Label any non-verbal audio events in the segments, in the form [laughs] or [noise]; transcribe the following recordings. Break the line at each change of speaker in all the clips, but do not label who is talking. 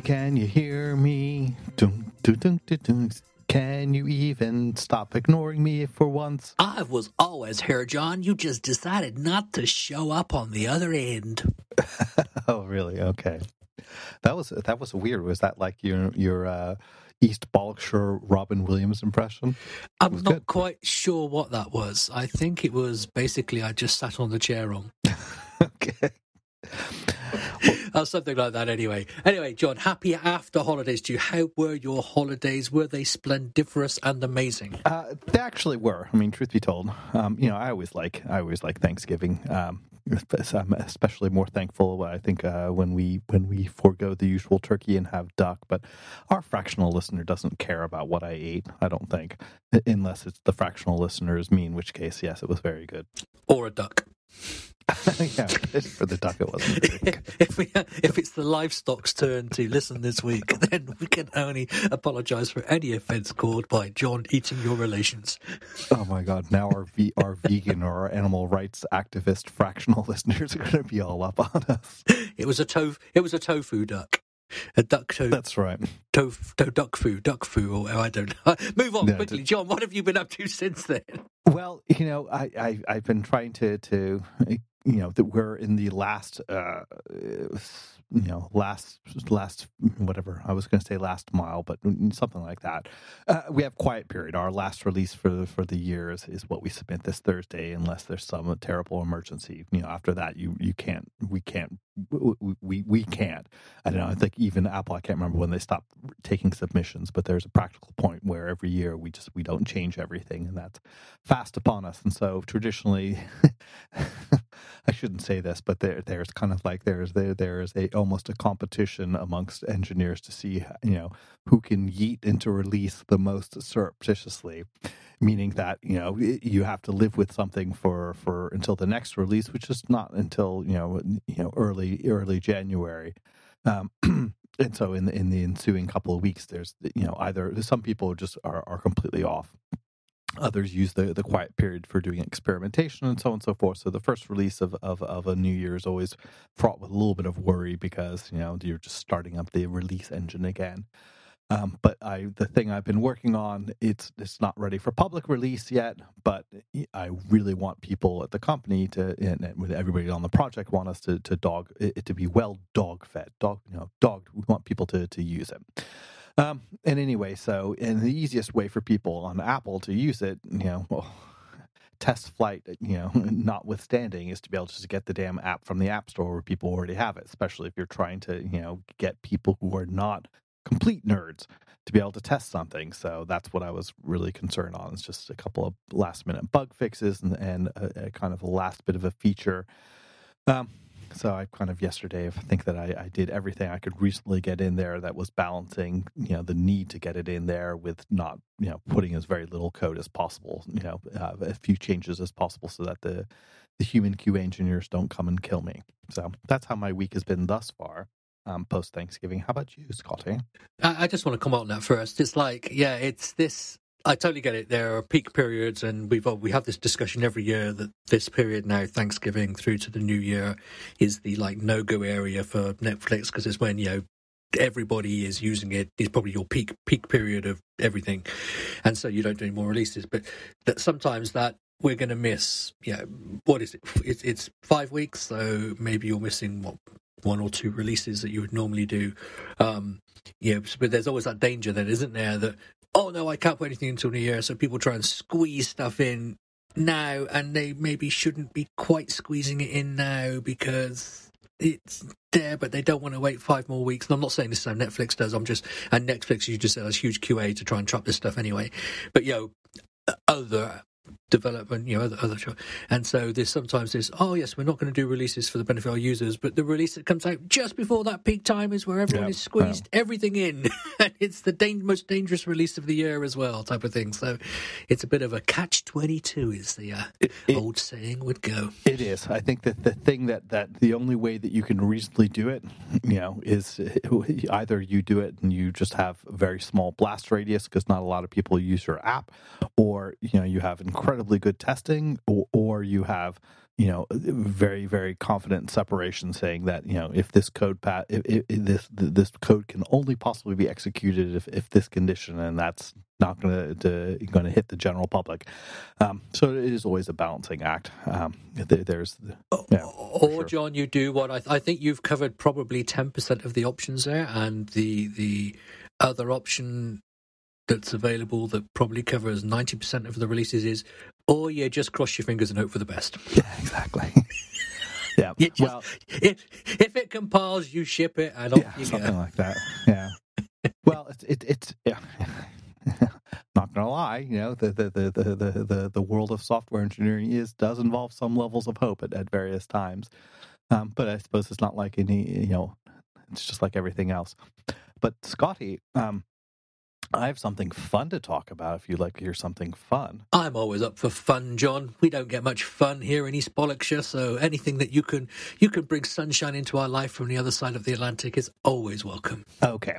Can you hear me? Dun, dun, dun, dun, dun. Can you even stop ignoring me for once?
I was always here, John. You just decided not to show up on the other end. [laughs]
oh, really? Okay. That was that was weird. Was that like your your uh, East Bolshire Robin Williams impression?
I'm not good. quite sure what that was. I think it was basically I just sat on the chair wrong. [laughs]
okay.
Uh, something like that, anyway. Anyway, John, happy after holidays to you. How were your holidays? Were they splendiferous and amazing?
Uh, they actually were. I mean, truth be told, um, you know, I always like I always like Thanksgiving. Um, I'm especially more thankful, I think, uh, when we when we forego the usual turkey and have duck. But our fractional listener doesn't care about what I ate. I don't think, unless it's the fractional listener is me, in which case, yes, it was very good.
Or a duck. [laughs]
yeah, for the duck it wasn't. [laughs]
if we if it's the livestock's turn to listen this week, [laughs] then we can only apologise for any offence caused by John eating your relations.
Oh my God! Now our v, our vegan or our animal rights activist fractional listeners are going to be all up on us.
It was a tofu. It was a tofu duck. A duck tofu.
That's right.
Tofu, to, duck foo, duck foo, or I don't know. [laughs] Move on quickly, John. What have you been up to [laughs] since then?
Well, you know, I, I I've been trying to to you know that we're in the last uh, you know last last whatever I was going to say last mile, but something like that. Uh, we have quiet period. Our last release for for the year is, is what we submit this Thursday, unless there's some terrible emergency. You know, after that, you you can't we can't we we, we can't. I don't know. I think even Apple. I can't remember when they stopped taking submissions, but there's a practical point where every year we just we don't change everything, and that's fast upon us. And so traditionally. [laughs] I shouldn't say this, but there there's kind of like there's there there's a almost a competition amongst engineers to see you know who can yeet into release the most surreptitiously, meaning that you know you have to live with something for for until the next release, which is not until you know you know early early January. Um, [clears throat] and so in the in the ensuing couple of weeks, there's you know either some people just are, are completely off Others use the, the quiet period for doing experimentation and so on and so forth. So the first release of, of, of a new year is always fraught with a little bit of worry because, you know, you're just starting up the release engine again. Um, but I, the thing I've been working on, it's it's not ready for public release yet. But I really want people at the company to, and with everybody on the project, want us to to dog it to be well dog fed, dog you know dog. We want people to to use it. Um, and anyway, so and the easiest way for people on Apple to use it, you know, well, [laughs] test flight, you know, [laughs] notwithstanding, is to be able to just get the damn app from the App Store where people already have it. Especially if you're trying to, you know, get people who are not complete nerds to be able to test something. So that's what I was really concerned on. It's just a couple of last minute bug fixes and, and a, a kind of a last bit of a feature. Um, so I kind of yesterday I think that I, I, did everything I could reasonably get in there that was balancing, you know, the need to get it in there with not, you know, putting as very little code as possible, you know, uh, a few changes as possible so that the the human QA engineers don't come and kill me. So that's how my week has been thus far. Um, post Thanksgiving. How about you, Scotty?
I, I just want to come on that first. It's like, yeah, it's this I totally get it. There are peak periods, and we've we have this discussion every year that this period now, Thanksgiving through to the New Year, is the like no go area for Netflix because it's when you know everybody is using it. It's probably your peak peak period of everything, and so you don't do any more releases. But that sometimes that we're going to miss. You know, what is it? It's, it's five weeks, so maybe you're missing what one or two releases that you would normally do. Um, yeah, but there's always that danger then, isn't there, that oh no, I can't put anything until New Year. So people try and squeeze stuff in now, and they maybe shouldn't be quite squeezing it in now because it's there, but they don't want to wait five more weeks. And I'm not saying this is how Netflix does. I'm just and Netflix, you just said, has huge QA to try and trap this stuff anyway. But you know, other development, you know, other, other and so there's sometimes this. Oh yes, we're not going to do releases for the benefit of our users, but the release that comes out just before that peak time is where everyone is squeezed everything in, [laughs] and it's the da- most dangerous release of the year as well, type of thing. So it's a bit of a catch twenty two, is the uh, it, it, old saying would go.
It is. I think that the thing that that the only way that you can reasonably do it, you know, is [laughs] either you do it and you just have a very small blast radius because not a lot of people use your app, or you know you have incredibly good testing, or, or you have you know, very very confident separation, saying that you know if this code path if, if, if this this code can only possibly be executed if, if this condition, and that's not going to going to hit the general public. Um, so it is always a balancing act. Um, there, there's
yeah, or sure. John, you do what I, th- I think you've covered probably ten percent of the options there, and the the other option that's available that probably covers 90% of the releases is, or you just cross your fingers and hope for the best. [laughs]
Yeah, exactly. [laughs] yeah.
Just, well, if, if it compiles, you ship it and off
yeah,
you
something
go.
like that. Yeah. [laughs] well, it's, it, it's, yeah. Not gonna lie, you know, the, the, the, the, the, the, the world of software engineering is does involve some levels of hope at, at various times. Um, but I suppose it's not like any, you know, it's just like everything else. But Scotty, um, I have something fun to talk about if you'd like to hear something fun.
I'm always up for fun, John. We don't get much fun here in East Bollockshire, so anything that you can you can bring sunshine into our life from the other side of the Atlantic is always welcome.
Okay.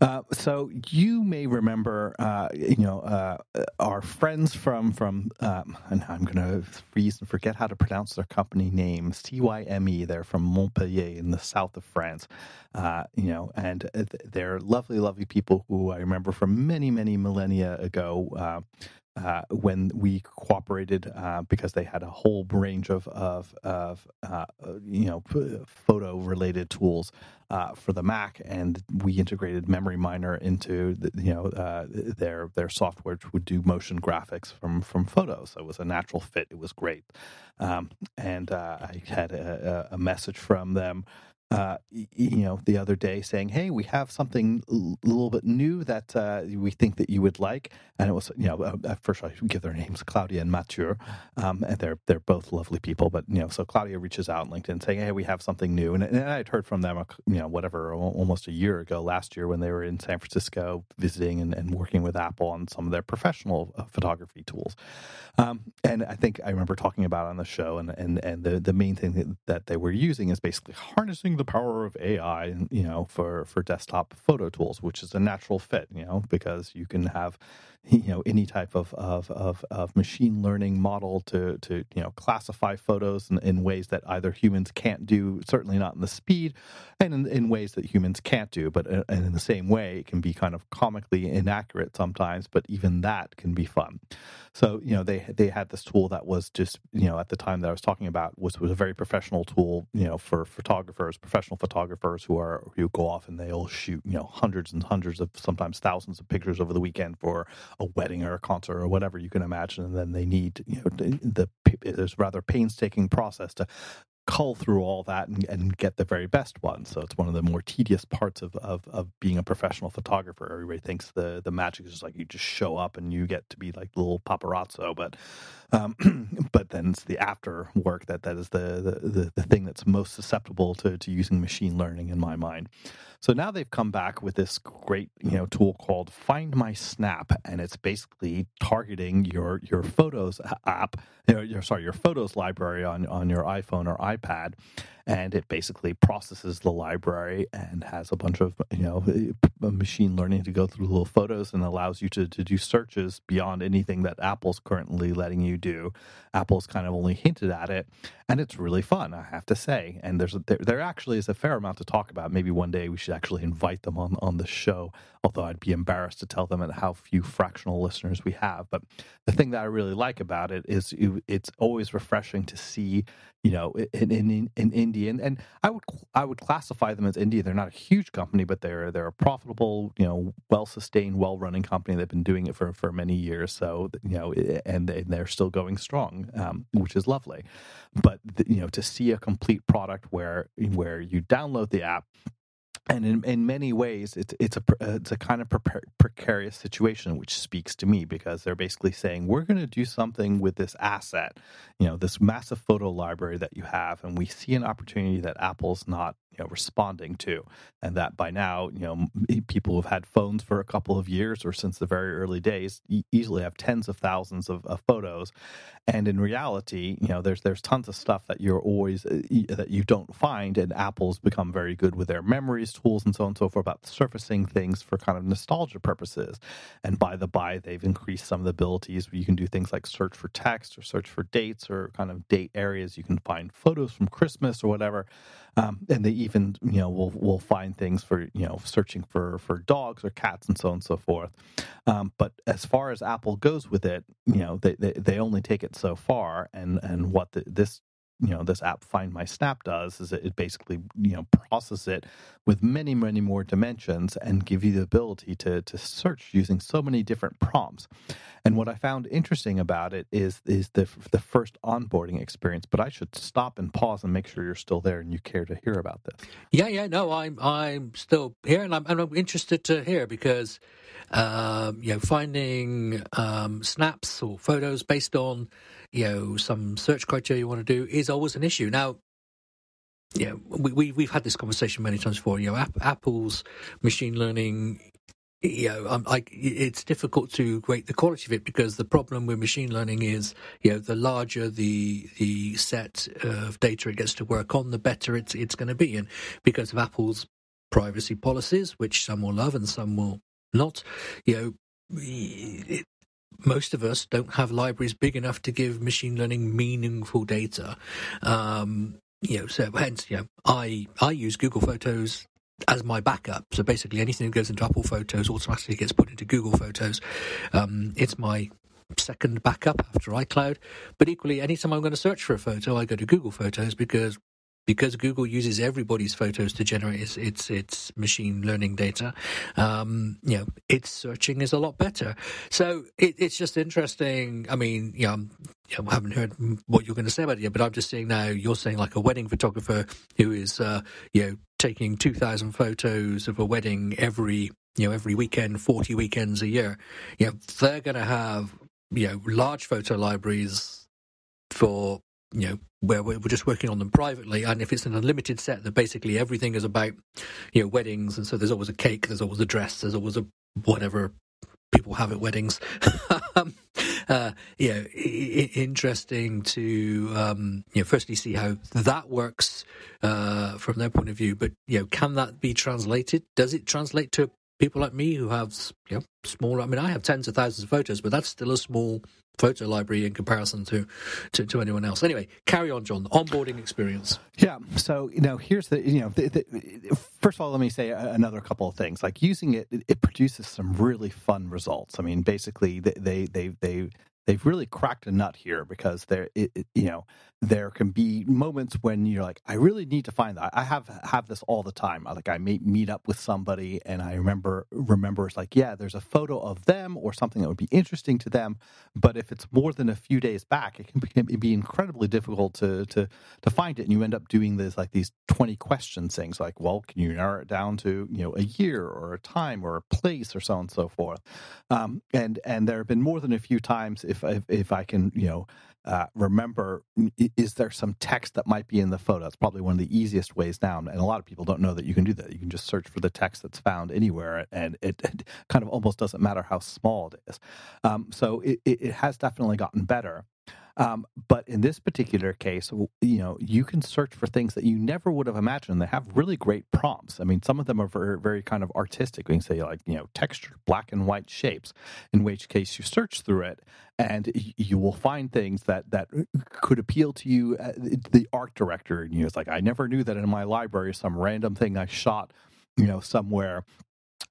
Uh, so you may remember uh, you know uh, our friends from from um, and I'm going to freeze and forget how to pronounce their company name, CYME. They're from Montpellier in the south of France. Uh, you know, and they're lovely, lovely people who I remember from many, many millennia ago. Uh, uh, when we cooperated uh, because they had a whole range of of, of uh, you know photo related tools uh, for the Mac, and we integrated Memory Miner into the, you know uh, their their software which would do motion graphics from from photos. So it was a natural fit. It was great, um, and I had a, a message from them uh, you know, the other day saying, "Hey, we have something a little bit new that uh, we think that you would like." And it was, you know, uh, first I give their names, Claudia and Mathieu, um, and they're they're both lovely people. But you know, so Claudia reaches out on LinkedIn saying, "Hey, we have something new," and, and I'd heard from them, you know, whatever, almost a year ago, last year when they were in San Francisco visiting and, and working with Apple on some of their professional uh, photography tools. Um, and I think I remember talking about on the show, and and and the the main thing that, that they were using is basically harnessing the power of AI, you know, for for desktop photo tools, which is a natural fit, you know, because you can have [laughs] you know any type of of of, of machine learning model to to you know classify photos in, in, ways that either humans can't do, certainly not in the speed, and in, in ways that humans can't do. But uh, and in the same way, it can be kind of comically inaccurate sometimes. But even that can be fun. So you know they they had this tool that was just you know at the time that I was talking about was was a very professional tool you know for photographers, professional photographers who are who go off and they'll shoot you know hundreds and hundreds of sometimes thousands of pictures over the weekend for a wedding or a concert or whatever you can imagine, and then they need you know the, the there's rather painstaking process to cull through all that and, and, get the very best one. So it's one of the more tedious parts of, of, of being a professional photographer. Everybody thinks the, the magic is just like you just show up and you get to be like little paparazzo, but um, [clears throat] but then it's the after work that that is the, the, the, the thing that's most susceptible to, to using machine learning in my mind. So now they've come back with this great, you know, tool called Find My Snap, and it's basically targeting your your Photos app, your, sorry, your Photos library on on your iPhone or iPad, iPad and it basically processes the library and has a bunch of you know eh, uh, machine learning to go through little photos and allows you to, to do searches beyond anything that apple's currently letting you do. Apple's kind of only hinted at it and it's really fun i have to say. And there's a, there, there actually is a fair amount to talk about. Maybe one day we should actually invite them on on the show although i'd be embarrassed to tell them at how few fractional listeners we have. But the thing that i really like about it is it's always refreshing to see you know, in in, in indie, and, and I would I would classify them as indie. They're not a huge company, but they're they're a profitable, you know, well sustained, well running company. They've been doing it for for many years, so you know, and they're still going strong, um, which is lovely. But you know, to see a complete product where where you download the app and in, in many ways it's it's a uh, it's a kind of pre- precarious situation which speaks to me because they're basically saying we're going to do something with this asset you know this massive photo library that you have and we see an opportunity that apple's not you know responding to, and that by now you know people who've had phones for a couple of years or since the very early days easily have tens of thousands of, of photos, and in reality, you know there's there's tons of stuff that you're always uh, that you don't find, and Apple's become very good with their memories tools and so on and so forth about surfacing things for kind of nostalgia purposes. And by the by, they've increased some of the abilities where you can do things like search for text or search for dates or kind of date areas. You can find photos from Christmas or whatever. Um, and they even, you know, will will find things for you know searching for for dogs or cats and so on and so forth. Um, but as far as Apple goes with it, you know, they, they, they only take it so far. And and what the, this you know this app find my snap does is it basically you know process it with many many more dimensions and give you the ability to to search using so many different prompts. And what i found interesting about it is is the the first onboarding experience but i should stop and pause and make sure you're still there and you care to hear about this.
Yeah yeah no i'm i'm still here and i'm, and I'm interested to hear because um, you know finding um, snaps or photos based on you know some search criteria you want to do is always an issue. Now, yeah, we, we we've had this conversation many times before. You know, Apple's machine learning. You know, um, I, it's difficult to rate the quality of it because the problem with machine learning is, you know, the larger the the set of data it gets to work on, the better it's it's going to be. And because of Apple's privacy policies, which some will love and some will not, you know, it, most of us don't have libraries big enough to give machine learning meaningful data. Um, you know, so hence, you know, I I use Google Photos as my backup. So basically, anything that goes into Apple Photos automatically gets put into Google Photos. Um, it's my second backup after iCloud. But equally, anytime I'm going to search for a photo, I go to Google Photos because because Google uses everybody's photos to generate its its, its machine learning data, um, you know, its searching is a lot better. So it, it's just interesting. I mean, you know, I haven't heard what you're going to say about it yet, but I'm just saying now you're saying like a wedding photographer who is, uh, you know, taking 2,000 photos of a wedding every, you know, every weekend, 40 weekends a year. You know, they're going to have, you know, large photo libraries for you know where we're just working on them privately. And if it's an unlimited set that basically everything is about you know weddings. And so there's always a cake there's always a dress there's always a whatever people have at weddings. [laughs] Um, uh, yeah I- interesting to um, you know firstly see how that works uh, from their point of view. But you know can that be translated? Does it translate to people like me who have you know small i mean i have tens of thousands of photos but that's still a small photo library in comparison to, to, to anyone else. Anyway, carry on, John. Onboarding experience.
Yeah. So you know, here's the you know, the, the, first of all, let me say another couple of things. Like using it, it produces some really fun results. I mean, basically, they they they they've really cracked a nut here because there, it, it, you know, there can be moments when you're like, I really need to find that. I have have this all the time. Like I may meet up with somebody, and I remember remember it's like, yeah, there's a photo of them or something that would be interesting to them. But if it's more than a few days back, it can be, be incredibly difficult to to to find it, and you end up doing this like these twenty question things. Like, well, can you narrow it down to you know a year or a time or a place or so on and so forth? Um, and and there have been more than a few times if if, if I can you know uh, remember is there some text that might be in the photo? That's probably one of the easiest ways down. And a lot of people don't know that you can do that. You can just search for the text that's found anywhere, and it, [laughs] it kind of almost doesn't matter how small it is. Um, so it, it has definitely gotten better. Um, but in this particular case, you know, you can search for things that you never would have imagined. They have really great prompts. I mean, some of them are very, very kind of artistic. We can say like, you know, texture, black and white shapes. In which case, you search through it, and you will find things that that could appeal to you. Uh, the art director and you, it's like, I never knew that in my library, some random thing I shot, you know, somewhere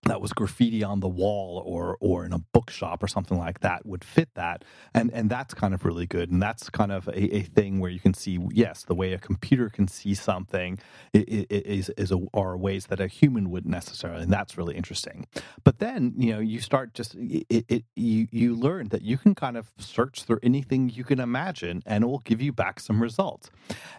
that was graffiti on the wall or or in a bookshop or something like that would fit that. And and that's kind of really good. And that's kind of a, a thing where you can see yes the way a computer can see something is is a, are ways that a human wouldn't necessarily and that's really interesting. But then you know you start just it, it you you learn that you can kind of search through anything you can imagine and it will give you back some results.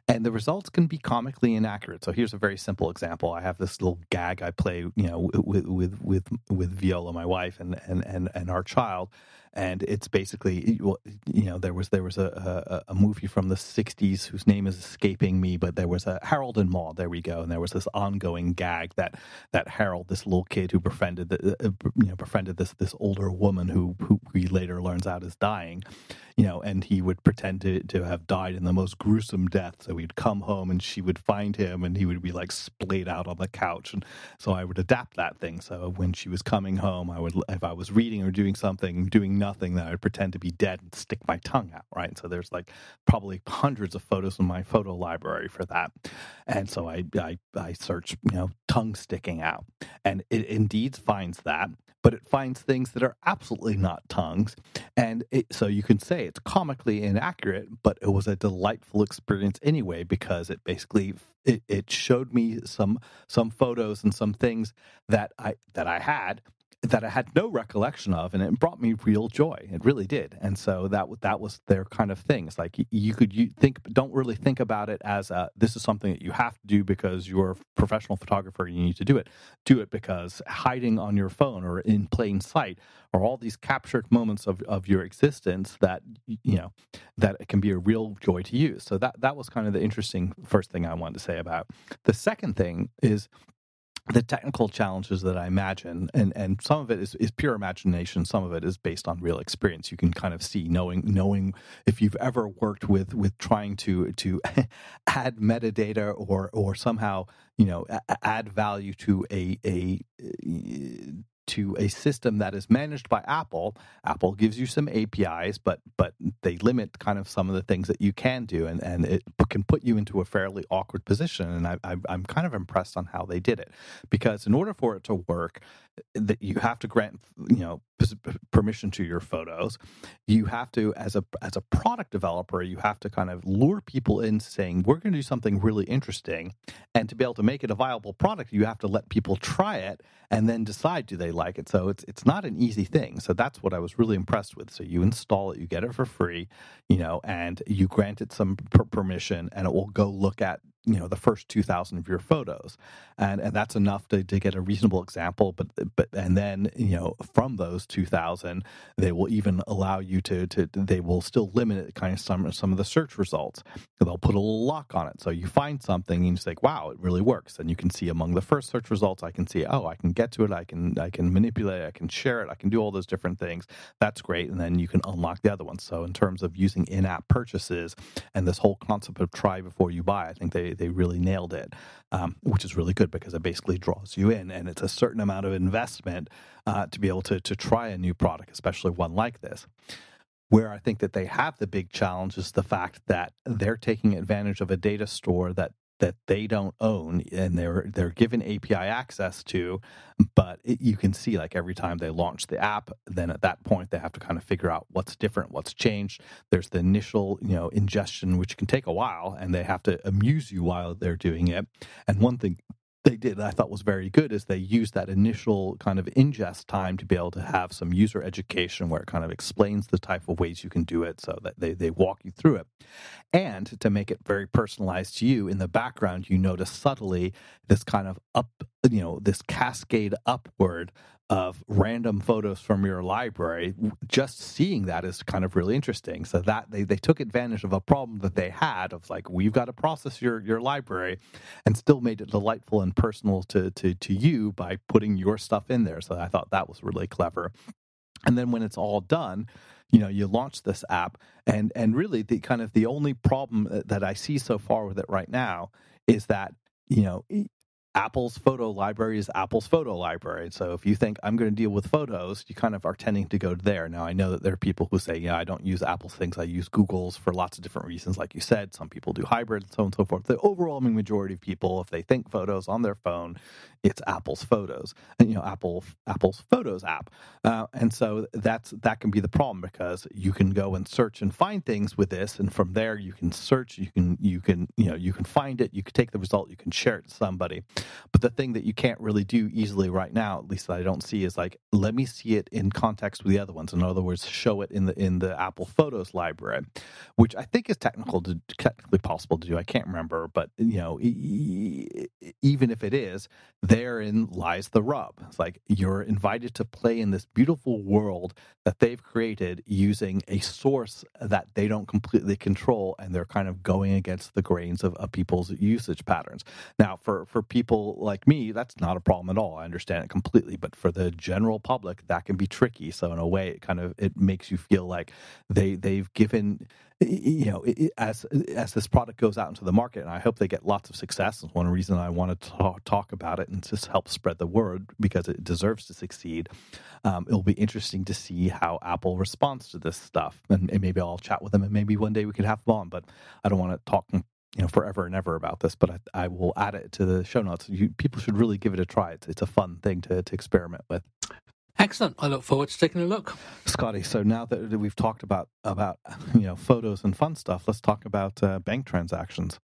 And the results can be comically inaccurate. So here's a very simple example. I have this little gag i play you know with with with with with Viola, my wife, and and and, and our child and it's basically you know there was there was a, a, a movie from the 60s whose name is escaping me but there was a Harold and Maude there we go and there was this ongoing gag that that Harold this little kid who befriended the, uh, you know befriended this this older woman who who he later learns out is dying you know and he would pretend to to have died in the most gruesome death. So he'd come home and she would find him and he would be like splayed out on the couch. And so I would adapt that thing. So when she was coming home I would if I was reading or doing something doing nothing that I would pretend to be dead and stick my tongue out, right? So there's like probably hundreds of photos in my photo library for that. And so I I, I search, you know, tongue sticking out. And it indeed finds that, but it finds things that are absolutely not tongues. And it, so you can say it's comically inaccurate, but it was a delightful experience anyway because it basically it, it showed me some some photos and some things that I that I had that I had no recollection of, and it brought me real joy. It really did, and so that that was their kind of thing. It's like you could you think don't really think about it as a, this is something that you have to do because you're a professional photographer. and You need to do it. Do it because hiding on your phone or in plain sight are all these captured moments of, of your existence that you know that it can be a real joy to use. So that that was kind of the interesting first thing I wanted to say about. The second thing is the technical challenges that I imagine, and, and some of it is, is pure imagination, some of it is based on real experience. You can kind of see knowing knowing if you've ever worked with with trying to to [laughs] add metadata or or somehow you know add value to a a uh, to a system that is managed by Apple. Apple gives you some APIs, but but they limit kind of some of the things that you can do, and, and it can put you into a fairly awkward position. And I, I, I'm kind of impressed on how they did it, because in order for it to work, that you have to grant you know permission to your photos you have to as a as a product developer you have to kind of lure people in saying we're going to do something really interesting and to be able to make it a viable product you have to let people try it and then decide do they like it. So it's it's not an easy thing. So that's what i was really impressed with. So you install it you get it for free you know and you grant it some per- permission and it will go look at you know the first 2000 of your photos and and that's enough to, to get a reasonable example but but and then you know from those 2000 they will even allow you to to they will still limit it kind of some some of the search results. They'll put a little lock on it so you find something and you say wow it really works. And you can see among the first search results i can see oh i can get to it i can i can manipulate it, i can share it i can do all those different things. That's great and then you can unlock the other ones so in terms of using in-app purchases and this whole concept of try before you buy i think they they really nailed it, um, which is really good because it basically draws you in, and it's a certain amount of investment uh, to be able to to try a new product, especially one like this. Where I think that they have the big challenge is the fact that they're taking advantage of a data store that that they don't own and they're they're given API access to, but it, you can see like every time they launch the app, then at that point they have to kind of figure out what's different, what's changed. There's the initial you know ingestion, which can take a while, and they have to amuse you while they're doing it. And one thing they did I thought was very good is they used that initial kind of ingest time to be able to have some user education where it kind of explains the type of ways you can do it so that they, they walk you through it. And to make it very personalized to you, in the background, you notice subtly this kind of up, you know, this cascade upward of random photos from your library just seeing that is kind of really interesting. So that they, they took advantage of a problem that they had of like we've got to process your your library and still made it delightful and personal to to to you by putting your stuff in there. So i thought that was really clever. And then when it's all done you know you launch this app and and really the kind of the only problem uh, that i see so far with it right now is that you know Apple's photo library is Apple's photo library. So if you think I'm going to deal with photos, you kind of are tending to go there. Now, I know that there are people who say, yeah, I don't use Apple's things. I use Google's for lots of different reasons. Like you said, some people do hybrid and so on and so forth. The overwhelming majority of people, if they think photos on their phone, it's Apple's photos and, you know, Apple, Apple's photos app. Uh, and so that's, that can be the problem because you can go and search and find things with this. And from there you can search, you can, you can, you know, you can find it, you can take the result, you can share it to somebody But the thing that you can't really do easily right now, at least that I don't see, is like let me see it in context with the other ones. In other words, show it in the in the Apple Photos library, which I think is technical to technically possible to do. I can't remember, but you know, even if it is, therein lies the rub. It's like you're invited to play in this beautiful world that they've created using a source that they don't completely control, and they're kind of going against the grains of, of people's usage patterns. Now, for for people like me, that's not a problem at all. I understand it completely, but for the general public, that can be tricky. So in a way, it kind of it makes you feel like they they've given you know, as as this product goes out into the market, and I hope they get lots of success. Is one reason I want to talk, talk about it and just help spread the word because it deserves to succeed. Um, it'll be interesting to see how Apple responds to this stuff, and, and, maybe I'll chat with them, and maybe one day we could have them on. But I don't want to talk, you know, forever and ever about this. But I, I will add it to the show notes. You, people should really give it a try. It's it's a fun thing to to experiment with.
Excellent. I look forward to taking a look.
Scotty, so now that we've talked about about [laughs] you know photos and fun stuff, let's talk about uh, bank transactions.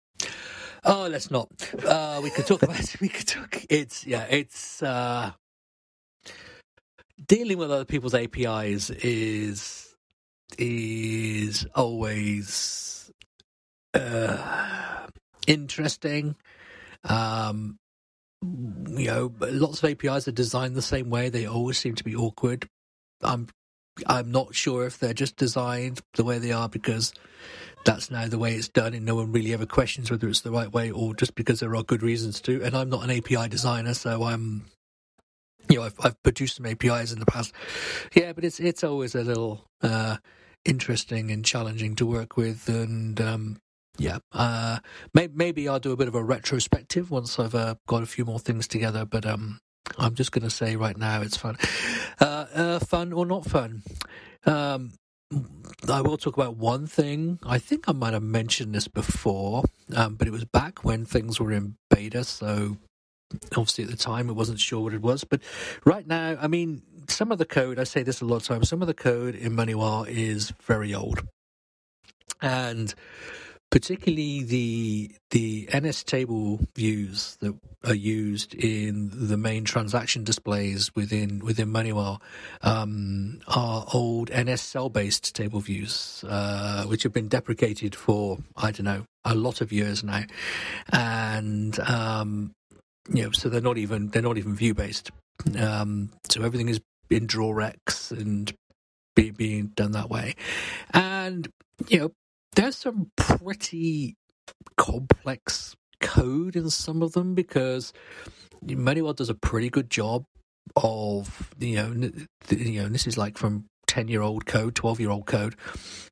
Oh, let's not. Uh, we could talk about. [laughs] We could talk. It's yeah. It's uh, dealing with other people's APIs is is always interesting. Um, you know, lots of APIs are designed the same way. They always seem to be awkward. I'm I'm not sure if they're just designed the way they are because that's now the way it's done, and no one really ever questions whether it's the right way or just because there are good reasons to. And I'm not an API designer, so I'm, you know, I've, I've produced some APIs in the past. Yeah, but it's it's always a little uh, interesting and challenging to work with, and um, yeah, uh, may, maybe I'll do a bit of a retrospective once I've uh, got a few more things together. But um, I'm just going to say right now it's fun, uh, uh, fun or not fun. Um, I will talk about one thing. I think I might have mentioned this before, um, but it was back when things were in beta. So obviously at the time I wasn't sure what it was. But right now, I mean, some of the code, I say this a lot of times, some of the code in MoneyWell is very old. And particularly the the NS table views that are used in the main transaction displays within within MoneyWell um, are old NS cell based table views, uh, which have been deprecated for I don't know a lot of years now, and um, you know so they're not even they're not even view based. Um, so everything is in DrawRect and be, being done that way, and you know there's some pretty complex code in some of them because MoneyWell does a pretty good job of you know you know this is like from 10 year old code 12 year old code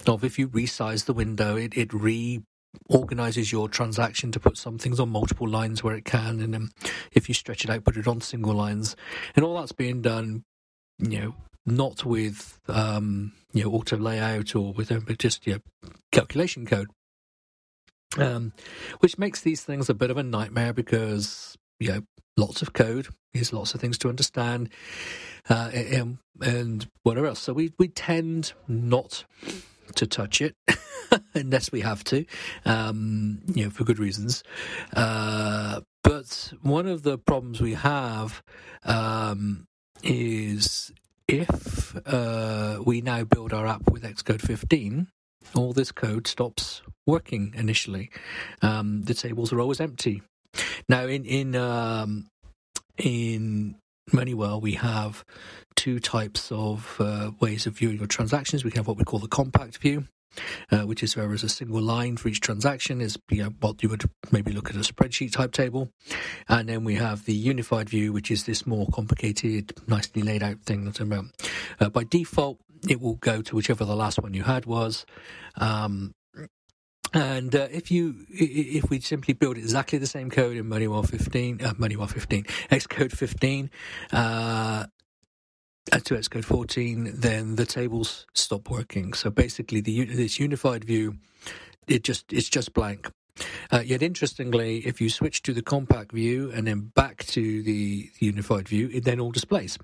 of if you resize the window it, it reorganizes your transaction to put some things on multiple lines where it can and then if you stretch it out put it on single lines and all that's being done you know not with um, you know auto layout or with but just you know, calculation code, um, which makes these things a bit of a nightmare because you know lots of code is lots of things to understand uh, and, and whatever else. So we we tend not to touch it [laughs] unless we have to, um, you know, for good reasons. Uh, but one of the problems we have um, is if uh, we now build our app with Xcode 15, all this code stops working initially. Um, the tables are always empty. Now, in in um, in MoneyWell, we have two types of uh, ways of viewing your transactions. We can have what we call the compact view, uh, which is where as a single line for each transaction is you know, what you would maybe look at a spreadsheet type table. And then we have the unified view, which is this more complicated, nicely laid out thing that I'm about. Uh, by default, it will go to whichever the last one you had was. Um, and uh, if you if we simply build exactly the same code in MoneyWell 15, uh, MoneyWell 15, Xcode 15, uh, to Xcode 14, then the tables stop working. So basically, the this unified view, it just it's just blank. Uh, yet interestingly, if you switch to the compact view and then back to the unified view, it then all displays.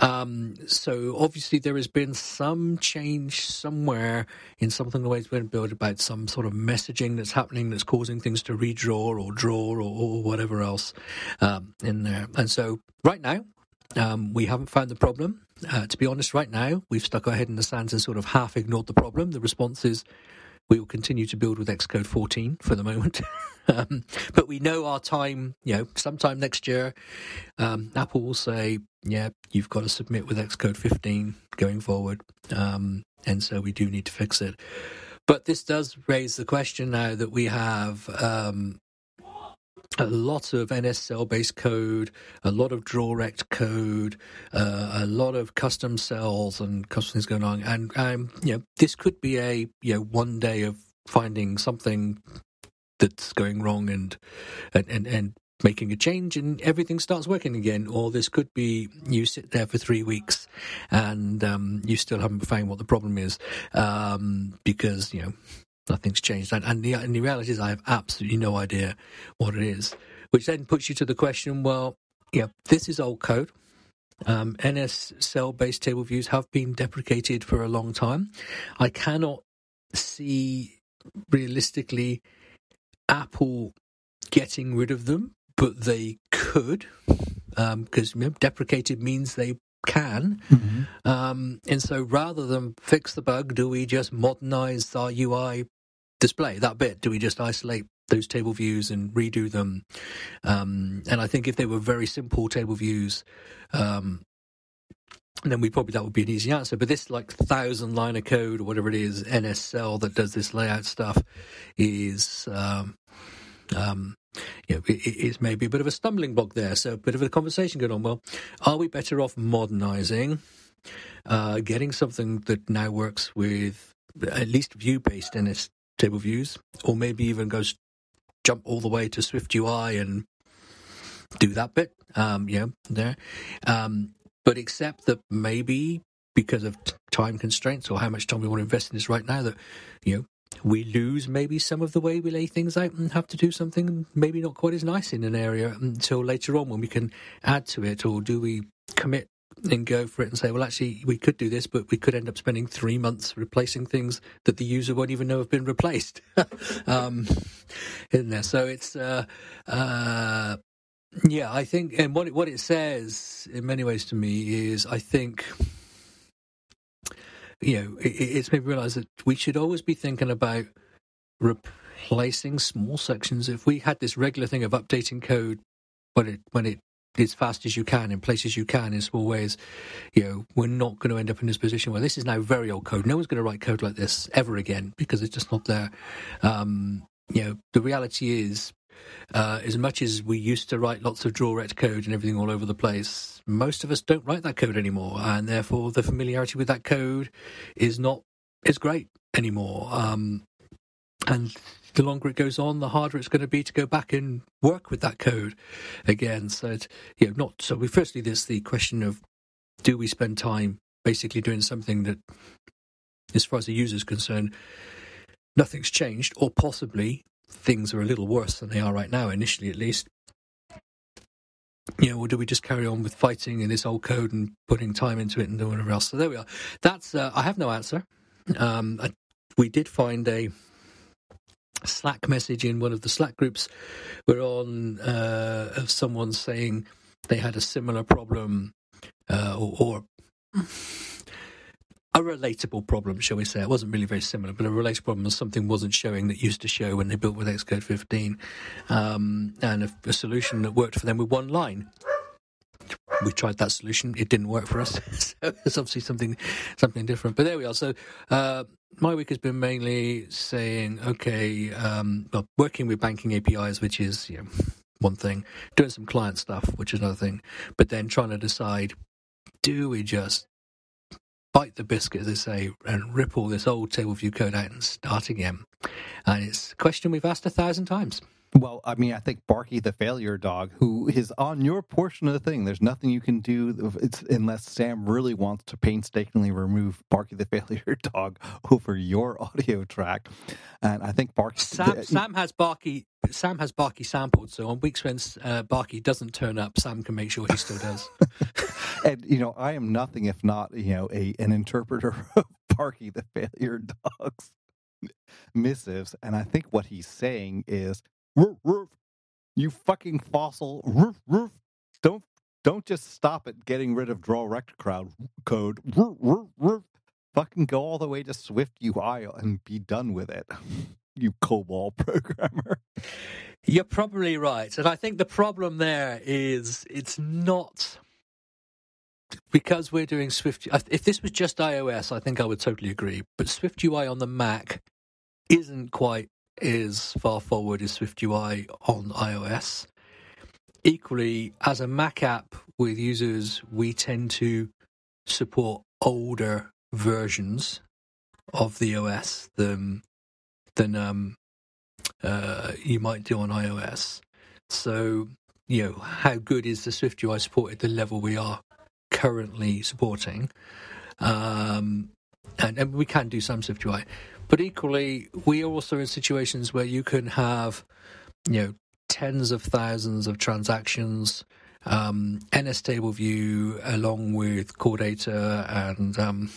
Um, so obviously there has been some change somewhere in something the way it's been built about some sort of messaging that's happening that's causing things to redraw or draw or, or whatever else um, in there. And so right now um, we haven't found the problem. Uh, to be honest, right now we've stuck our head in the sand and sort of half ignored the problem. The response is we will continue to build with Xcode 14 for the moment. [laughs] um, but we know our time, you know, sometime next year, um, Apple will say, yeah, you've got to submit with Xcode 15 going forward. Um, and so we do need to fix it. But this does raise the question now that we have um, a lot of NS based code, a lot of DrawRect code, uh, a lot of custom cells and custom things going on. And um, you know, this could be a you know one day of finding something that's going wrong and and and, and making a change and everything starts working again or this could be you sit there for three weeks and um, you still haven't found what the problem is um, because you know nothing's changed. And, and, the, and the reality is, I have absolutely no idea what it is. Which then puts you to the question: Well, yeah, this is old code. Um, NS cell based table views have been deprecated for a long time. I cannot see realistically Apple getting rid of them, but they could because um, you know, deprecated means they can. Mm-hmm. Um, and so rather than fix the bug, do we just modernize our UI display that bit? Do we just isolate those table views and redo them? Um, and I think if they were very simple table views, um, then we probably that would be an easy answer. But this like thousand line of code or whatever it is, NS cell that does this layout stuff is. Um, um, you know, it, it's maybe a bit of a stumbling block there. So a bit of a conversation going on. Well, are we better off modernizing, uh, getting something that now works with at least view-based NS table views, or maybe even goes jump all the way to Swift UI and do that bit. Um, yeah, there. Um, but except that maybe because of time constraints or how much time we want to invest in this right now, that you know we lose maybe some of the way we lay things out and have to do something maybe not quite as nice in an area until later on when we can add to it, or do we commit and go for it and say, well, actually, we could do this, but we could end up spending three months replacing things that the user won't even know have been replaced [laughs] um, in there. So it's, uh, uh, yeah, I think, and what it, what it says in many ways to me is, I think, you know, it, it's made me realize that we should always be thinking about replacing small sections. If we had this regular thing of updating code when it when it as fast as you can in places you can in small ways, you know, we're not going to end up in this position where this is now very old code. No one's going to write code like this ever again because it's just not there. Um, you know, the reality is, uh, as much as we used to write lots of DrawRect code and everything all over the place, most of us don't write that code anymore, and therefore the familiarity with that code is not as great anymore. Um, and the longer it goes on, the harder it's going to be to go back and work with that code again. So, it, you know, not so. We firstly, there's the question of do we spend time basically doing something that, as far as the user is concerned, nothing's changed, or possibly things are a little worse than they are right now, initially at least. You know, or do we just carry on with fighting in this old code and putting time into it and doing whatever else? So there we are. That's uh, I have no answer. Um, I, we did find a Slack message in one of the Slack groups we're on uh, of someone saying they had a similar problem uh, or, or, a relatable problem, shall we say? It wasn't really very similar, but a relatable problem was something wasn't showing that used to show when they built with Xcode 15, um, and a, a solution that worked for them with one line we tried that solution. It didn't work for us. [laughs] so it's obviously something something different. But there we are. So uh, my week has been mainly saying, okay, um, well, working with banking APIs, which is you know, [laughs] one thing, doing some client stuff, which is another thing, but then trying to decide, do we just bite the biscuit, as they say, and rip all this old table view code out and start again? And it's a question we've asked a thousand times.
Well, I mean, I think Barky the failure dog, who is on your portion of the thing, there's nothing you can do it's, unless Sam really wants to painstakingly remove Barky the [laughs] failure dog over your audio track. And I think Barky.
Sam, the, Sam has Barky. Sam has Barky sampled, so on weeks when uh, Barky doesn't turn up, Sam can make sure he still does. [laughs]
and you know, I am nothing if not you know a an interpreter [laughs] of Barky the failure dog's missives, and I think what he's saying is roof, roof. You fucking fossil. Roof, roof. Don't don't just stop at getting rid of draw rect crowd code. Roof, roof, roof. Fucking go all the way to Swift UI and be done with it. [laughs] You COBOL programmer.
You're probably right. And I think the problem there is it's not because we're doing Swift. If this was just iOS, I think I would totally agree. But Swift UI on the Mac isn't quite is far forward as SwiftUI on iOS. Equally, as a Mac app with users, we tend to support older versions of the OS than than um, uh, you might do on iOS. So, you know, how good is the SwiftUI support at the level we are currently supporting? Um, and, and we can do some SwiftUI. But equally, we are also in situations where you can have, you know, tens of thousands of transactions, um, NS table view along with core data and um,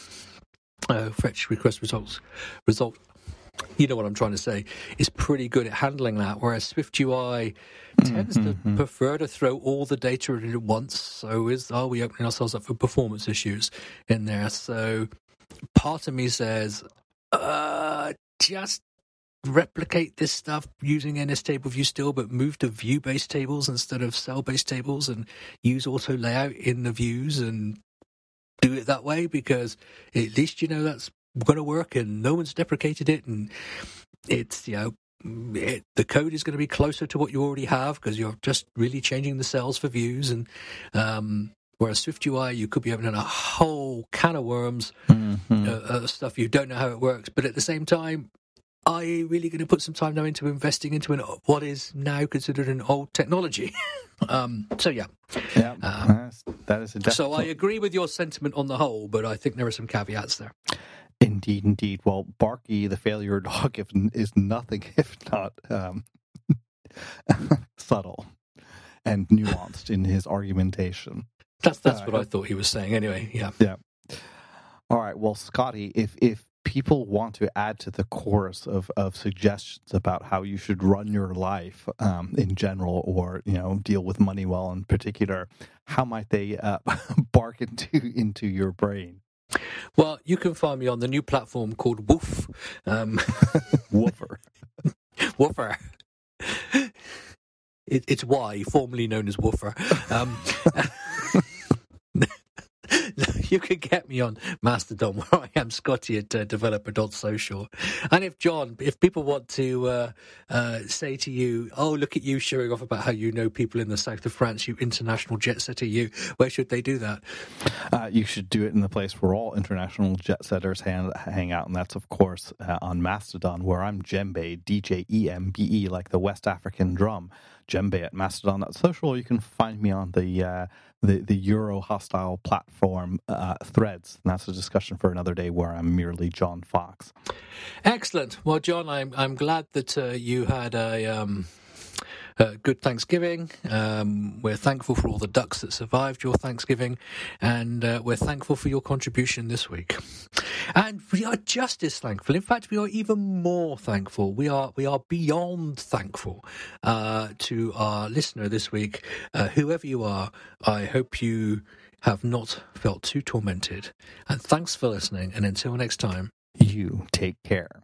uh, fetch request results result. You know what I'm trying to say is pretty good at handling that, whereas SwiftUI tends mm-hmm. to prefer to throw all the data in at once. So is are we opening ourselves up for performance issues in there? So part of me says uh, just replicate this stuff using NS table view still, but move to view based tables instead of cell based tables and use auto layout in the views and do it that way because at least you know that's going to work and no one's deprecated it and it's, you know, it, the code is going to be closer to what you already have because you're just really changing the cells for views and um, Whereas SwiftUI, you could be opening a whole can of worms, mm-hmm. uh, uh, stuff you don't know how it works. But at the same time, are you really going to put some time now into investing into an, what is now considered an old technology? [laughs] um, so yeah,
yeah, um, that is a definite...
so I agree with your sentiment on the whole, but I think there are some caveats there.
Indeed, indeed. Well, Barky, the failure dog, [laughs] if, is nothing [laughs] if not um, subtle and nuanced in his argumentation.
That's that's uh, what I thought he was saying. Anyway, yeah.
Yeah. All right. Well, Scotty, if if people want to add to the chorus of, of suggestions about how you should run your life um, in general, or you know, deal with money well in particular, how might they uh, [laughs] bark into into your brain?
Well, you can find me on the new platform called Woof. Um, [laughs]
Woofer. [laughs]
Woofer. It, it's Y, formerly known as Woofer. Um, [laughs] you can get me on Mastodon, [laughs] where I am Scotty at uh, developer.social. And if John, if people want to uh, uh, say to you, "Oh, look at you showing off about how you know people in the south of France, you international jet setter, you," where should they do that?
Uh, you should do it in the place where all international jet setters hang, hang out, and that's of course uh, on Mastodon, where I'm Djembe, D J E M B E, like the West African drum. Djembe at Mastodon.social. You can find me on the uh, the the Euro hostile platform uh, threads. And that's a discussion for another day where I'm merely John Fox.
Excellent. Well, John, I'm I'm glad that uh, you had a um, uh, good Thanksgiving. Um, we're thankful for all the ducks that survived your Thanksgiving, and uh, we're thankful for your contribution this week. And we are just as thankful. In fact, we are even more thankful. We are we are beyond thankful uh, to our listener this week, uh, whoever you are. I hope you have not felt too tormented. And thanks for listening. And until next time,
you take care.